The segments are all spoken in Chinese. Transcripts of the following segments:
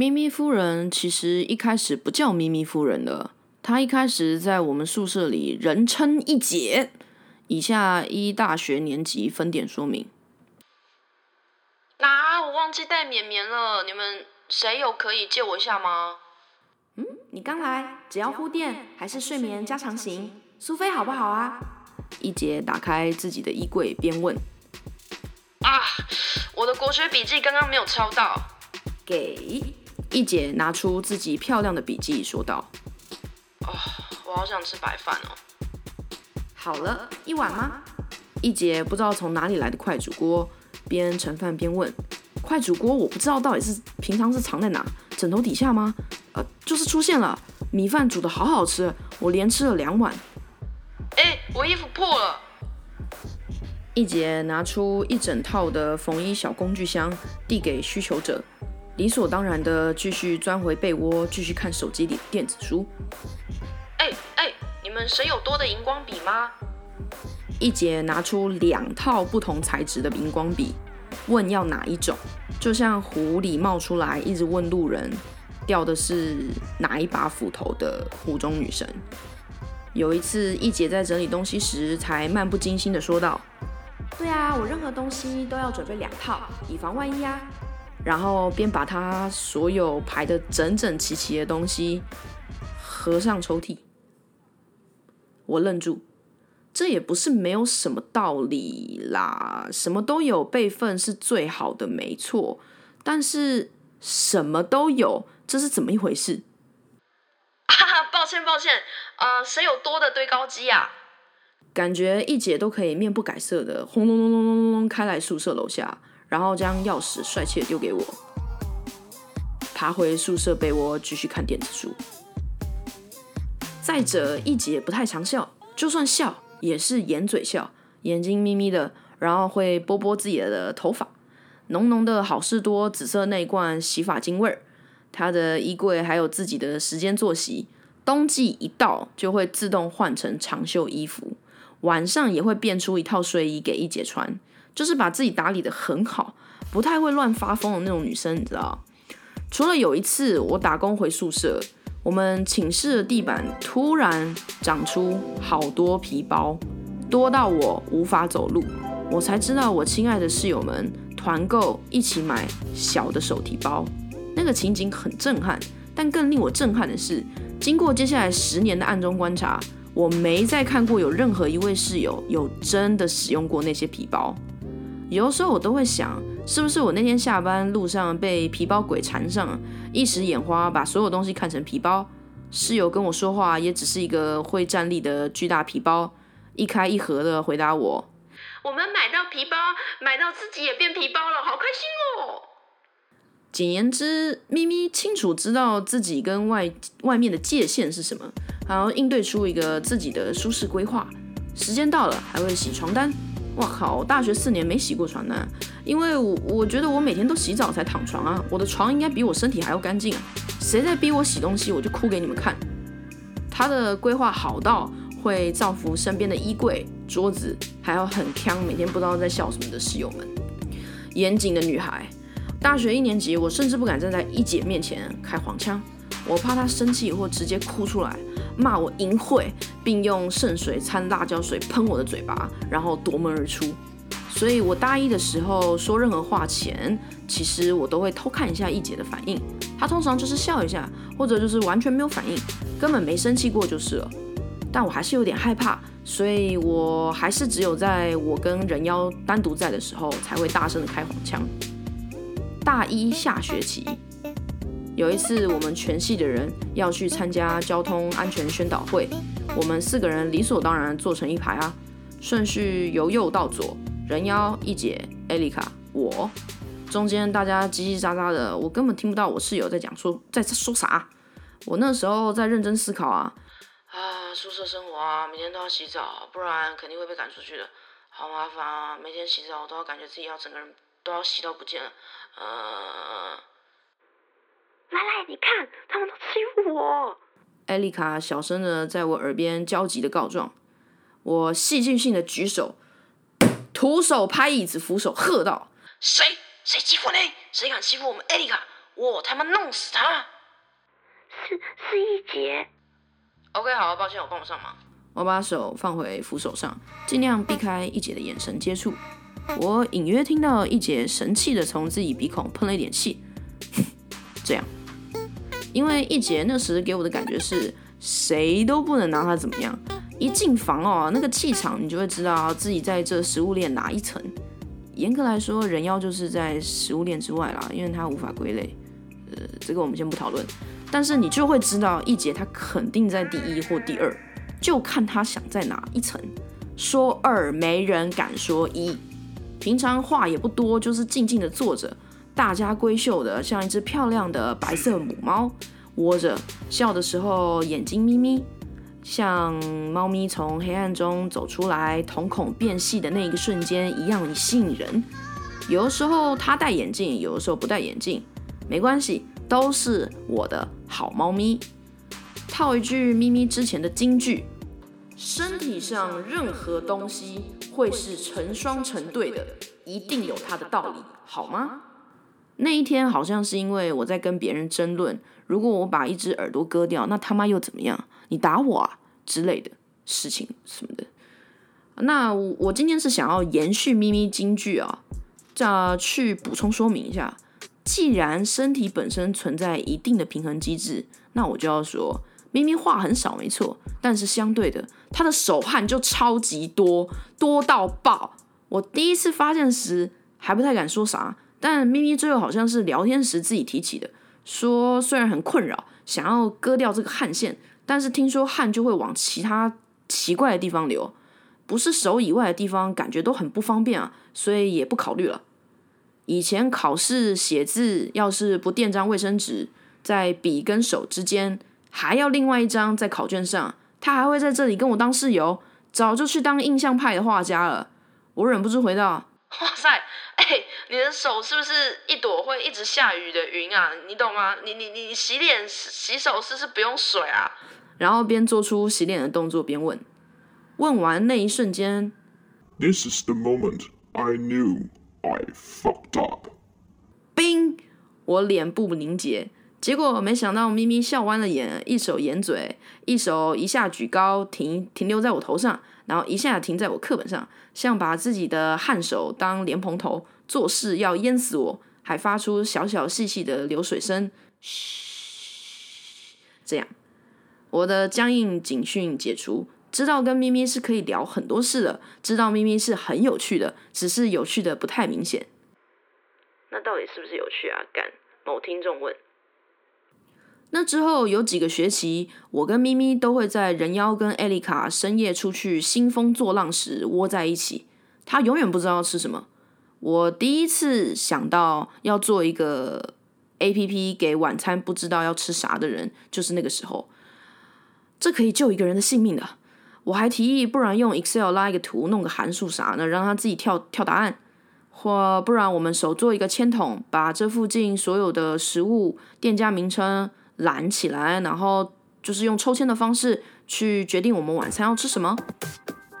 咪咪夫人其实一开始不叫咪咪夫人的，她一开始在我们宿舍里人称一姐。以下一大学年级分点说明。啊，我忘记带绵绵了，你们谁有可以借我一下吗？嗯，你刚来，只要护垫还是睡眠加长型，苏菲好不好啊？一姐打开自己的衣柜，边问。啊，我的国学笔记刚刚没有抄到。给一姐拿出自己漂亮的笔记，说道。哦，我好想吃白饭哦。好了，一碗吗？一姐不知道从哪里来的快煮锅，边盛饭边问：“快煮锅，我不知道到底是平常是藏在哪？枕头底下吗？呃，就是出现了。米饭煮的好好吃，我连吃了两碗。”哎，我衣服破了。一姐拿出一整套的缝衣小工具箱，递给需求者，理所当然的继续钻回被窝，继续看手机里的电子书。哎哎。你们谁有多的荧光笔吗？一姐拿出两套不同材质的荧光笔，问要哪一种，就像湖里冒出来一直问路人，掉的是哪一把斧头的湖中女神。有一次，一姐在整理东西时，才漫不经心的说道：“对啊，我任何东西都要准备两套，以防万一啊。”然后便把他所有排的整整齐齐的东西合上抽屉。我愣住，这也不是没有什么道理啦。什么都有备份是最好的，没错。但是什么都有，这是怎么一回事？哈哈，抱歉抱歉，呃，谁有多的堆高机啊？感觉一姐都可以面不改色的轰隆隆隆隆隆隆开来宿舍楼下，然后将钥匙帅气的丢给我，爬回宿舍被窝继续看电子书。再者，一姐不太常笑，就算笑也是掩嘴笑，眼睛眯眯的，然后会拨拨自己的头发，浓浓的好事多紫色内罐洗发精味儿。她的衣柜还有自己的时间作息，冬季一到就会自动换成长袖衣服，晚上也会变出一套睡衣给一姐穿，就是把自己打理的很好，不太会乱发疯的那种女生，你知道？除了有一次我打工回宿舍。我们寝室的地板突然长出好多皮包，多到我无法走路。我才知道，我亲爱的室友们团购一起买小的手提包，那个情景很震撼。但更令我震撼的是，经过接下来十年的暗中观察，我没再看过有任何一位室友有真的使用过那些皮包。有的时候我都会想。是不是我那天下班路上被皮包鬼缠上，一时眼花，把所有东西看成皮包？室友跟我说话也只是一个会站立的巨大皮包，一开一合的回答我：“我们买到皮包，买到自己也变皮包了，好开心哦！”简言之，咪咪清楚知道自己跟外外面的界限是什么，然后应对出一个自己的舒适规划。时间到了，还会洗床单。我靠！我大学四年没洗过床单，因为我我觉得我每天都洗澡才躺床啊，我的床应该比我身体还要干净啊！谁在逼我洗东西，我就哭给你们看。他的规划好到会造福身边的衣柜、桌子，还有很呛，每天不知道在笑什么的室友们。严谨的女孩，大学一年级，我甚至不敢站在一姐面前开黄腔，我怕她生气或直接哭出来。骂我淫秽，并用圣水掺辣椒水喷我的嘴巴，然后夺门而出。所以我大一的时候说任何话前，其实我都会偷看一下一姐的反应。她通常就是笑一下，或者就是完全没有反应，根本没生气过就是了。但我还是有点害怕，所以我还是只有在我跟人妖单独在的时候，才会大声的开黄腔。大一下学期。有一次，我们全系的人要去参加交通安全宣导会，我们四个人理所当然坐成一排啊，顺序由右到左，人妖、一姐、艾丽卡、我，中间大家叽叽喳喳的，我根本听不到我室友在讲说在说啥。我那时候在认真思考啊，啊，宿舍生活啊，每天都要洗澡，不然肯定会被赶出去的，好麻烦啊，每天洗澡我都要感觉自己要整个人都要洗到不见了，呃。来来，你看，他们都欺负我。艾丽卡小声的在我耳边焦急的告状。我戏剧性的举手，徒手拍椅子扶手，喝道：“谁谁欺负你？谁敢欺负我们艾丽卡？我他妈弄死他！是是一杰。OK，好，抱歉，我帮不上忙。我把手放回扶手上，尽量避开一姐的眼神接触。我隐约听到一姐神气的从自己鼻孔喷了一点气，这样，因为一姐那时给我的感觉是谁都不能拿她怎么样。一进房哦，那个气场你就会知道自己在这食物链哪一层。严格来说，人妖就是在食物链之外啦，因为它无法归类。呃，这个我们先不讨论。但是你就会知道，一姐她肯定在第一或第二，就看她想在哪一层。说二没人敢说一，平常话也不多，就是静静的坐着，大家闺秀的，像一只漂亮的白色母猫，窝着，笑的时候眼睛眯眯，像猫咪从黑暗中走出来，瞳孔变细的那一瞬间一样吸引人。有的时候它戴眼镜，有的时候不戴眼镜，没关系，都是我的好猫咪。套一句咪咪之前的金句：身体上任何东西会是成双成对的，一定有它的道理，好吗？那一天好像是因为我在跟别人争论，如果我把一只耳朵割掉，那他妈又怎么样？你打我啊之类的事情什么的。那我我今天是想要延续咪咪金句啊，这去补充说明一下。既然身体本身存在一定的平衡机制，那我就要说，咪咪话很少没错，但是相对的，他的手汗就超级多，多到爆。我第一次发现时还不太敢说啥，但咪咪最后好像是聊天时自己提起的，说虽然很困扰，想要割掉这个汗腺，但是听说汗就会往其他奇怪的地方流，不是手以外的地方，感觉都很不方便啊，所以也不考虑了。以前考试写字，要是不垫张卫生纸，在笔跟手之间，还要另外一张在考卷上，他还会在这里跟我当室友，早就去当印象派的画家了。我忍不住回道：“哇塞，哎、你的手是不是一朵会一直下雨的云啊？你懂吗？你你你洗脸洗手是不是不用水啊？然后边做出洗脸的动作边问。问完那一瞬间，This is the moment I knew I fucked up. 冰，我脸部凝结。结果没想到咪咪笑弯了眼，一手掩嘴，一手一下举高，停停留在我头上，然后一下停在我课本上，像把自己的汗手当莲蓬头，做事要淹死我，还发出小小细细的流水声，嘘，这样，我的僵硬警讯解除，知道跟咪咪是可以聊很多事的，知道咪咪是很有趣的，只是有趣的不太明显。那到底是不是有趣啊？干，某听众问。那之后有几个学期，我跟咪咪都会在人妖跟艾丽卡深夜出去兴风作浪时窝在一起。她永远不知道要吃什么。我第一次想到要做一个 A P P 给晚餐不知道要吃啥的人，就是那个时候。这可以救一个人的性命的。我还提议，不然用 Excel 拉一个图，弄个函数啥的，让他自己跳跳答案。或不然我们手做一个签筒，把这附近所有的食物、店家名称拦起来，然后就是用抽签的方式去决定我们晚餐要吃什么。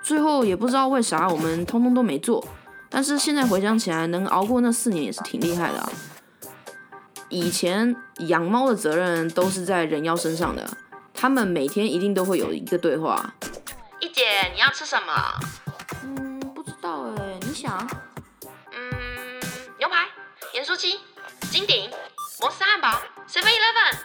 最后也不知道为啥我们通通都没做，但是现在回想起来，能熬过那四年也是挺厉害的啊。以前养猫的责任都是在人妖身上的，他们每天一定都会有一个对话。一姐，你要吃什么？嗯，不知道哎，你想？嗯，牛排、盐酥鸡、金鼎、摩斯汉堡、Seven Eleven。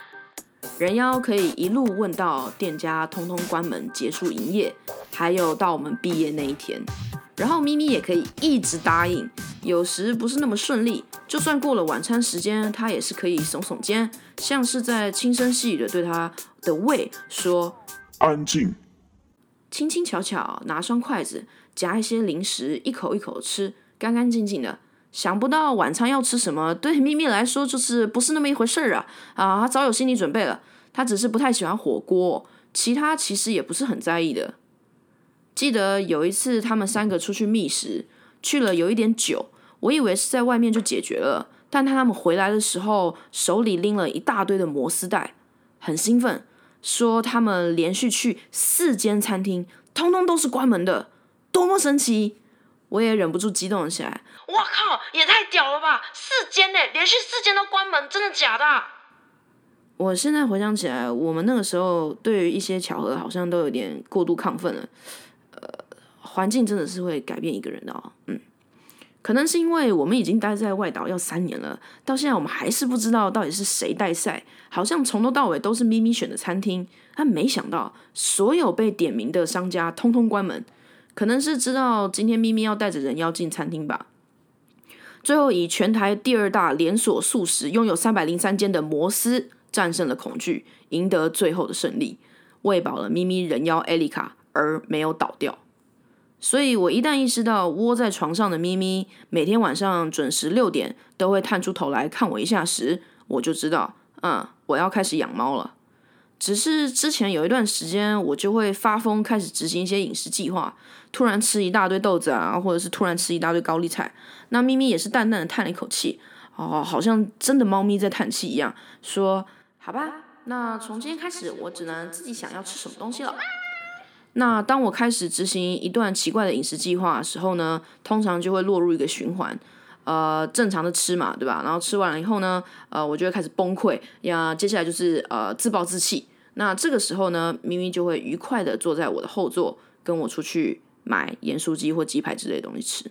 人妖可以一路问到店家通通关门结束营业，还有到我们毕业那一天。然后咪咪也可以一直答应，有时不是那么顺利，就算过了晚餐时间，他也是可以耸耸肩，像是在轻声细语的对他的胃说安静。轻轻巧巧拿双筷子夹一些零食，一口一口吃，干干净净的。想不到晚餐要吃什么，对咪咪来说就是不是那么一回事儿啊！啊，他早有心理准备了，他只是不太喜欢火锅，其他其实也不是很在意的。记得有一次他们三个出去觅食，去了有一点久，我以为是在外面就解决了，但他们回来的时候手里拎了一大堆的摩丝袋，很兴奋。说他们连续去四间餐厅，通通都是关门的，多么神奇！我也忍不住激动起来。哇靠，也太屌了吧！四间呢，连续四间都关门，真的假的？我现在回想起来，我们那个时候对于一些巧合好像都有点过度亢奋了。环境真的是会改变一个人的哦。嗯，可能是因为我们已经待在外岛要三年了，到现在我们还是不知道到底是谁带赛，好像从头到尾都是咪咪选的餐厅。但没想到，所有被点名的商家通通关门，可能是知道今天咪咪要带着人妖进餐厅吧。最后以全台第二大连锁素食，拥有三百零三间的摩斯。战胜了恐惧，赢得最后的胜利，喂饱了咪咪人妖艾丽卡，而没有倒掉。所以，我一旦意识到窝在床上的咪咪每天晚上准时六点都会探出头来看我一下时，我就知道，嗯，我要开始养猫了。只是之前有一段时间，我就会发疯，开始执行一些饮食计划，突然吃一大堆豆子啊，或者是突然吃一大堆高丽菜。那咪咪也是淡淡的叹了一口气，哦，好像真的猫咪在叹气一样，说。好吧，那从今天开始，我只能自己想要吃什么东西了。那当我开始执行一段奇怪的饮食计划的时候呢，通常就会落入一个循环，呃，正常的吃嘛，对吧？然后吃完了以后呢，呃，我就会开始崩溃，呀，接下来就是呃自暴自弃。那这个时候呢，咪咪就会愉快的坐在我的后座，跟我出去买盐酥鸡或鸡排之类的东西吃。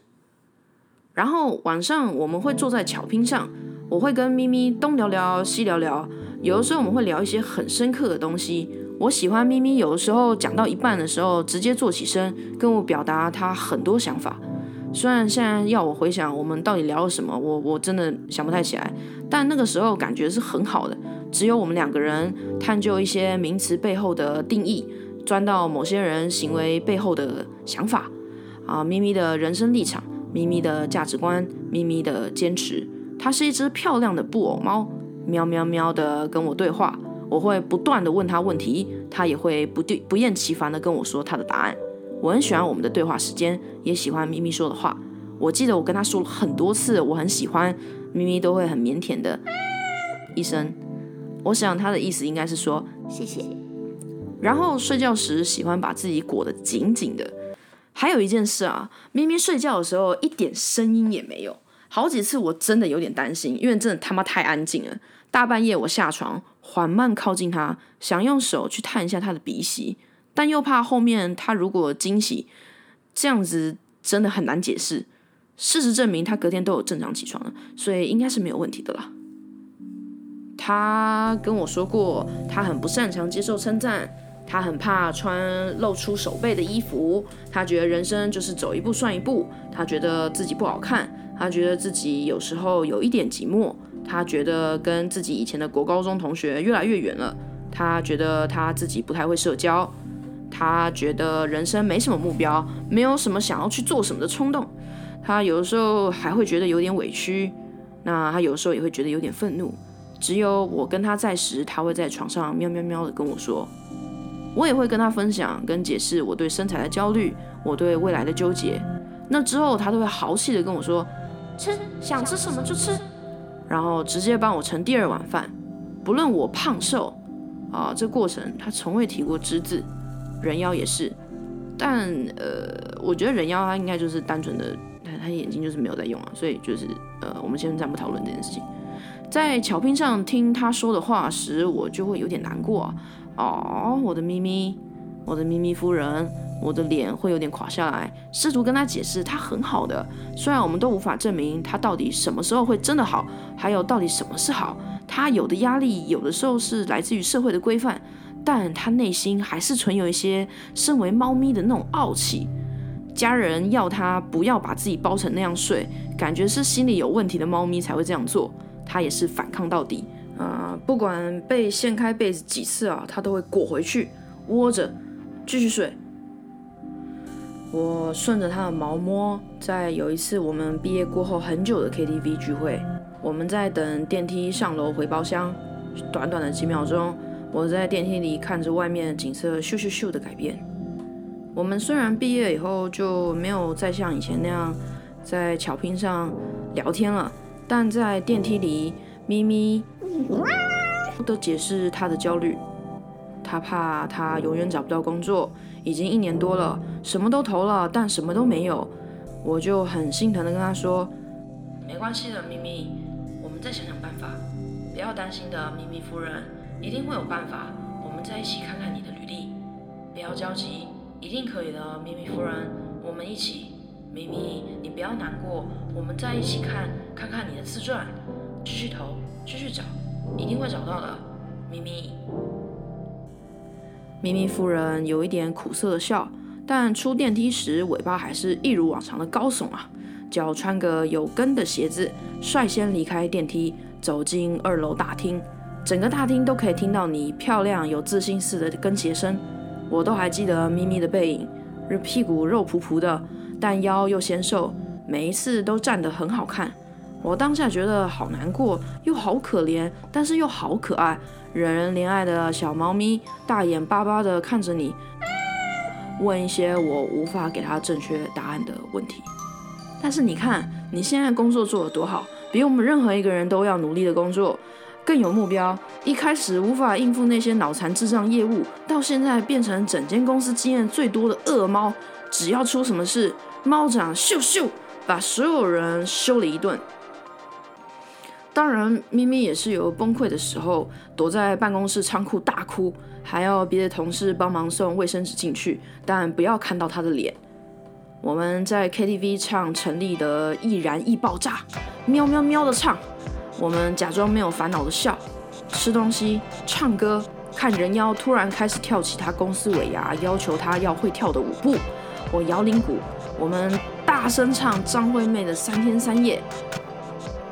然后晚上我们会坐在巧拼上，我会跟咪咪东聊聊西聊聊。有的时候我们会聊一些很深刻的东西。我喜欢咪咪，有的时候讲到一半的时候，直接坐起身跟我表达他很多想法。虽然现在要我回想我们到底聊了什么，我我真的想不太起来。但那个时候感觉是很好的，只有我们两个人探究一些名词背后的定义，钻到某些人行为背后的想法。啊，咪咪的人生立场，咪咪的价值观，咪咪的坚持。它是一只漂亮的布偶猫。喵喵喵的跟我对话，我会不断的问他问题，他也会不对不厌其烦的跟我说他的答案。我很喜欢我们的对话时间，也喜欢咪咪说的话。我记得我跟他说了很多次，我很喜欢咪咪，都会很腼腆的一声。我想他的意思应该是说谢谢。然后睡觉时喜欢把自己裹得紧紧的。还有一件事啊，咪咪睡觉的时候一点声音也没有，好几次我真的有点担心，因为真的他妈太安静了。大半夜，我下床，缓慢靠近他，想用手去探一下他的鼻息，但又怕后面他如果惊喜，这样子真的很难解释。事实证明，他隔天都有正常起床了，所以应该是没有问题的啦。他跟我说过，他很不擅长接受称赞，他很怕穿露出手背的衣服，他觉得人生就是走一步算一步，他觉得自己不好看，他觉得自己有时候有一点寂寞。他觉得跟自己以前的国高中同学越来越远了。他觉得他自己不太会社交。他觉得人生没什么目标，没有什么想要去做什么的冲动。他有的时候还会觉得有点委屈。那他有时候也会觉得有点愤怒。只有我跟他在时，他会在床上喵喵喵的跟我说。我也会跟他分享跟解释我对身材的焦虑，我对未来的纠结。那之后他都会豪气的跟我说：“吃，想吃什么就吃。”然后直接帮我盛第二碗饭，不论我胖瘦，啊，这过程他从未提过只字。人妖也是，但呃，我觉得人妖他应该就是单纯的，他他眼睛就是没有在用啊，所以就是呃，我们先暂不讨论这件事情。在巧拼上听他说的话时，我就会有点难过啊哦，我的咪咪，我的咪咪夫人。我的脸会有点垮下来，试图跟他解释，他很好的。虽然我们都无法证明他到底什么时候会真的好，还有到底什么是好。他有的压力有的时候是来自于社会的规范，但他内心还是存有一些身为猫咪的那种傲气。家人要他不要把自己包成那样睡，感觉是心理有问题的猫咪才会这样做。他也是反抗到底啊，不管被掀开被子几次啊，他都会裹回去窝着继续睡。我顺着他的毛摸，在有一次我们毕业过后很久的 KTV 聚会，我们在等电梯上楼回包厢，短短的几秒钟，我在电梯里看着外面景色咻咻咻的改变。我们虽然毕业以后就没有再像以前那样在巧拼上聊天了，但在电梯里，咪咪都解释他的焦虑，他怕他永远找不到工作。已经一年多了，什么都投了，但什么都没有。我就很心疼的跟他说：“没关系的，咪咪，我们再想想办法，不要担心的，咪咪夫人，一定会有办法。我们再一起看看你的履历，不要焦急，一定可以的，咪咪夫人，我们一起。咪咪，你不要难过，我们再一起看看看你的自传，继续投，继续找，一定会找到的，咪咪。”咪咪夫人有一点苦涩的笑，但出电梯时尾巴还是一如往常的高耸啊！脚穿个有跟的鞋子，率先离开电梯，走进二楼大厅。整个大厅都可以听到你漂亮有自信似的跟鞋声。我都还记得咪咪的背影，屁股肉扑扑的，但腰又纤瘦，每一次都站得很好看。我当下觉得好难过，又好可怜，但是又好可爱。惹人怜爱的小猫咪，大眼巴巴地看着你，问一些我无法给它正确答案的问题。但是你看，你现在工作做得多好，比我们任何一个人都要努力的工作，更有目标。一开始无法应付那些脑残智障业务，到现在变成整间公司经验最多的恶猫。只要出什么事，猫掌咻咻把所有人修了一顿。当然，咪咪也是有崩溃的时候，躲在办公室仓库大哭，还要别的同事帮忙送卫生纸进去，但不要看到他的脸。我们在 KTV 唱陈粒的《易燃易爆炸》，喵喵喵的唱。我们假装没有烦恼的笑，吃东西、唱歌，看人妖突然开始跳起他公司尾牙要求他要会跳的舞步。我摇铃鼓，我们大声唱张惠妹的《三天三夜》。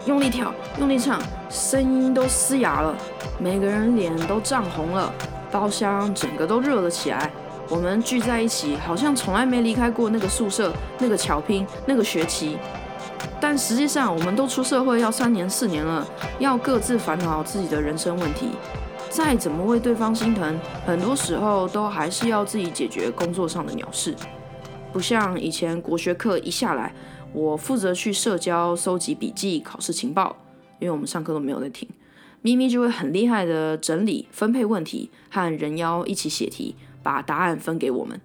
用力跳，用力唱，声音都嘶哑了，每个人脸都涨红了，包厢整个都热了起来。我们聚在一起，好像从来没离开过那个宿舍、那个巧拼、那个学期。但实际上，我们都出社会要三年、四年了，要各自烦恼自己的人生问题。再怎么为对方心疼，很多时候都还是要自己解决工作上的鸟事。不像以前国学课一下来。我负责去社交、收集笔记、考试情报，因为我们上课都没有在听。咪咪就会很厉害的整理、分配问题，和人妖一起写题，把答案分给我们。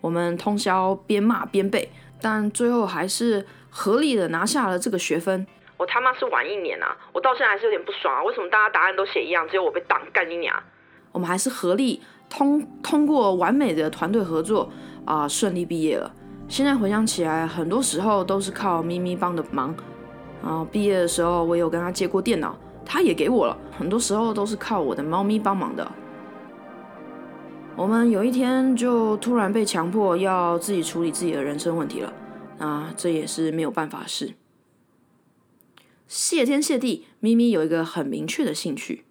我们通宵边骂边背，但最后还是合力的拿下了这个学分。我他妈是晚一年啊！我到现在还是有点不爽啊！为什么大家答案都写一样，只有我被挡干一年？我们还是合力通通过完美的团队合作啊，顺利毕业了。现在回想起来，很多时候都是靠咪咪帮的忙。啊，毕业的时候我有跟他借过电脑，他也给我了。很多时候都是靠我的猫咪帮忙的。我们有一天就突然被强迫要自己处理自己的人生问题了。啊，这也是没有办法的事。谢天谢地，咪咪有一个很明确的兴趣，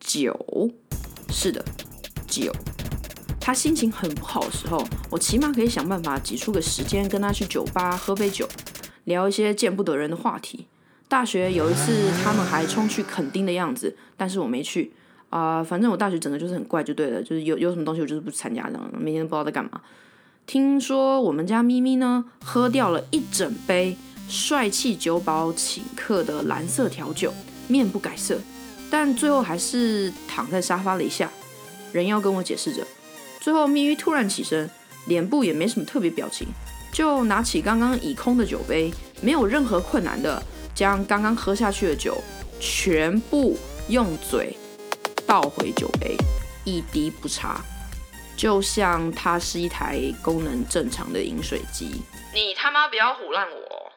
酒。是的，酒。他心情很不好的时候，我起码可以想办法挤出个时间跟他去酒吧喝杯酒，聊一些见不得人的话题。大学有一次，他们还冲去垦丁的样子，但是我没去啊。反正我大学整个就是很怪，就对了，就是有有什么东西我就是不参加这样，每天都不知道在干嘛。听说我们家咪咪呢，喝掉了一整杯帅气酒保请客的蓝色调酒，面不改色，但最后还是躺在沙发了一下。人要跟我解释着。最后，咪咪突然起身，脸部也没什么特别表情，就拿起刚刚已空的酒杯，没有任何困难的将刚刚喝下去的酒全部用嘴倒回酒杯，一滴不差，就像它是一台功能正常的饮水机。你他妈不要唬烂我，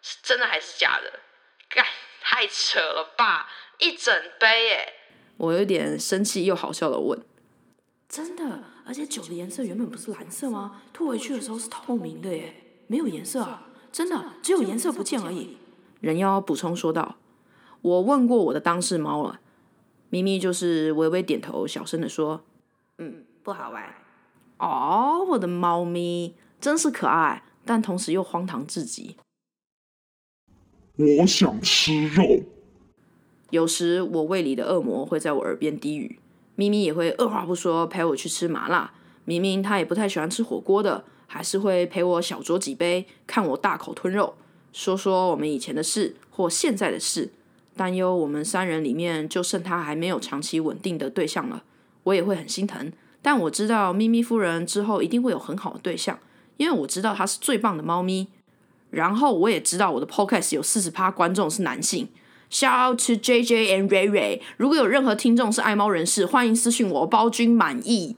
是真的还是假的？干，太扯了吧！一整杯耶！我有点生气又好笑的问：真的？而且酒的颜色原本不是蓝色吗？吐回去的时候是透明的耶，没有颜色啊！真的，只有颜色不见而已。人妖补充说道：“我问过我的当事猫了，咪咪就是微微点头，小声的说：‘嗯，不好玩。’哦，我的猫咪真是可爱，但同时又荒唐至极。我想吃肉。有时我胃里的恶魔会在我耳边低语。”咪咪也会二话不说陪我去吃麻辣，明明他也不太喜欢吃火锅的，还是会陪我小酌几杯，看我大口吞肉，说说我们以前的事或现在的事，担忧我们三人里面就剩他还没有长期稳定的对象了，我也会很心疼。但我知道咪咪夫人之后一定会有很好的对象，因为我知道她是最棒的猫咪。然后我也知道我的 podcast 有四十趴观众是男性。Shout out to JJ and Ray Ray。如果有任何听众是爱猫人士，欢迎私信我，包君满意。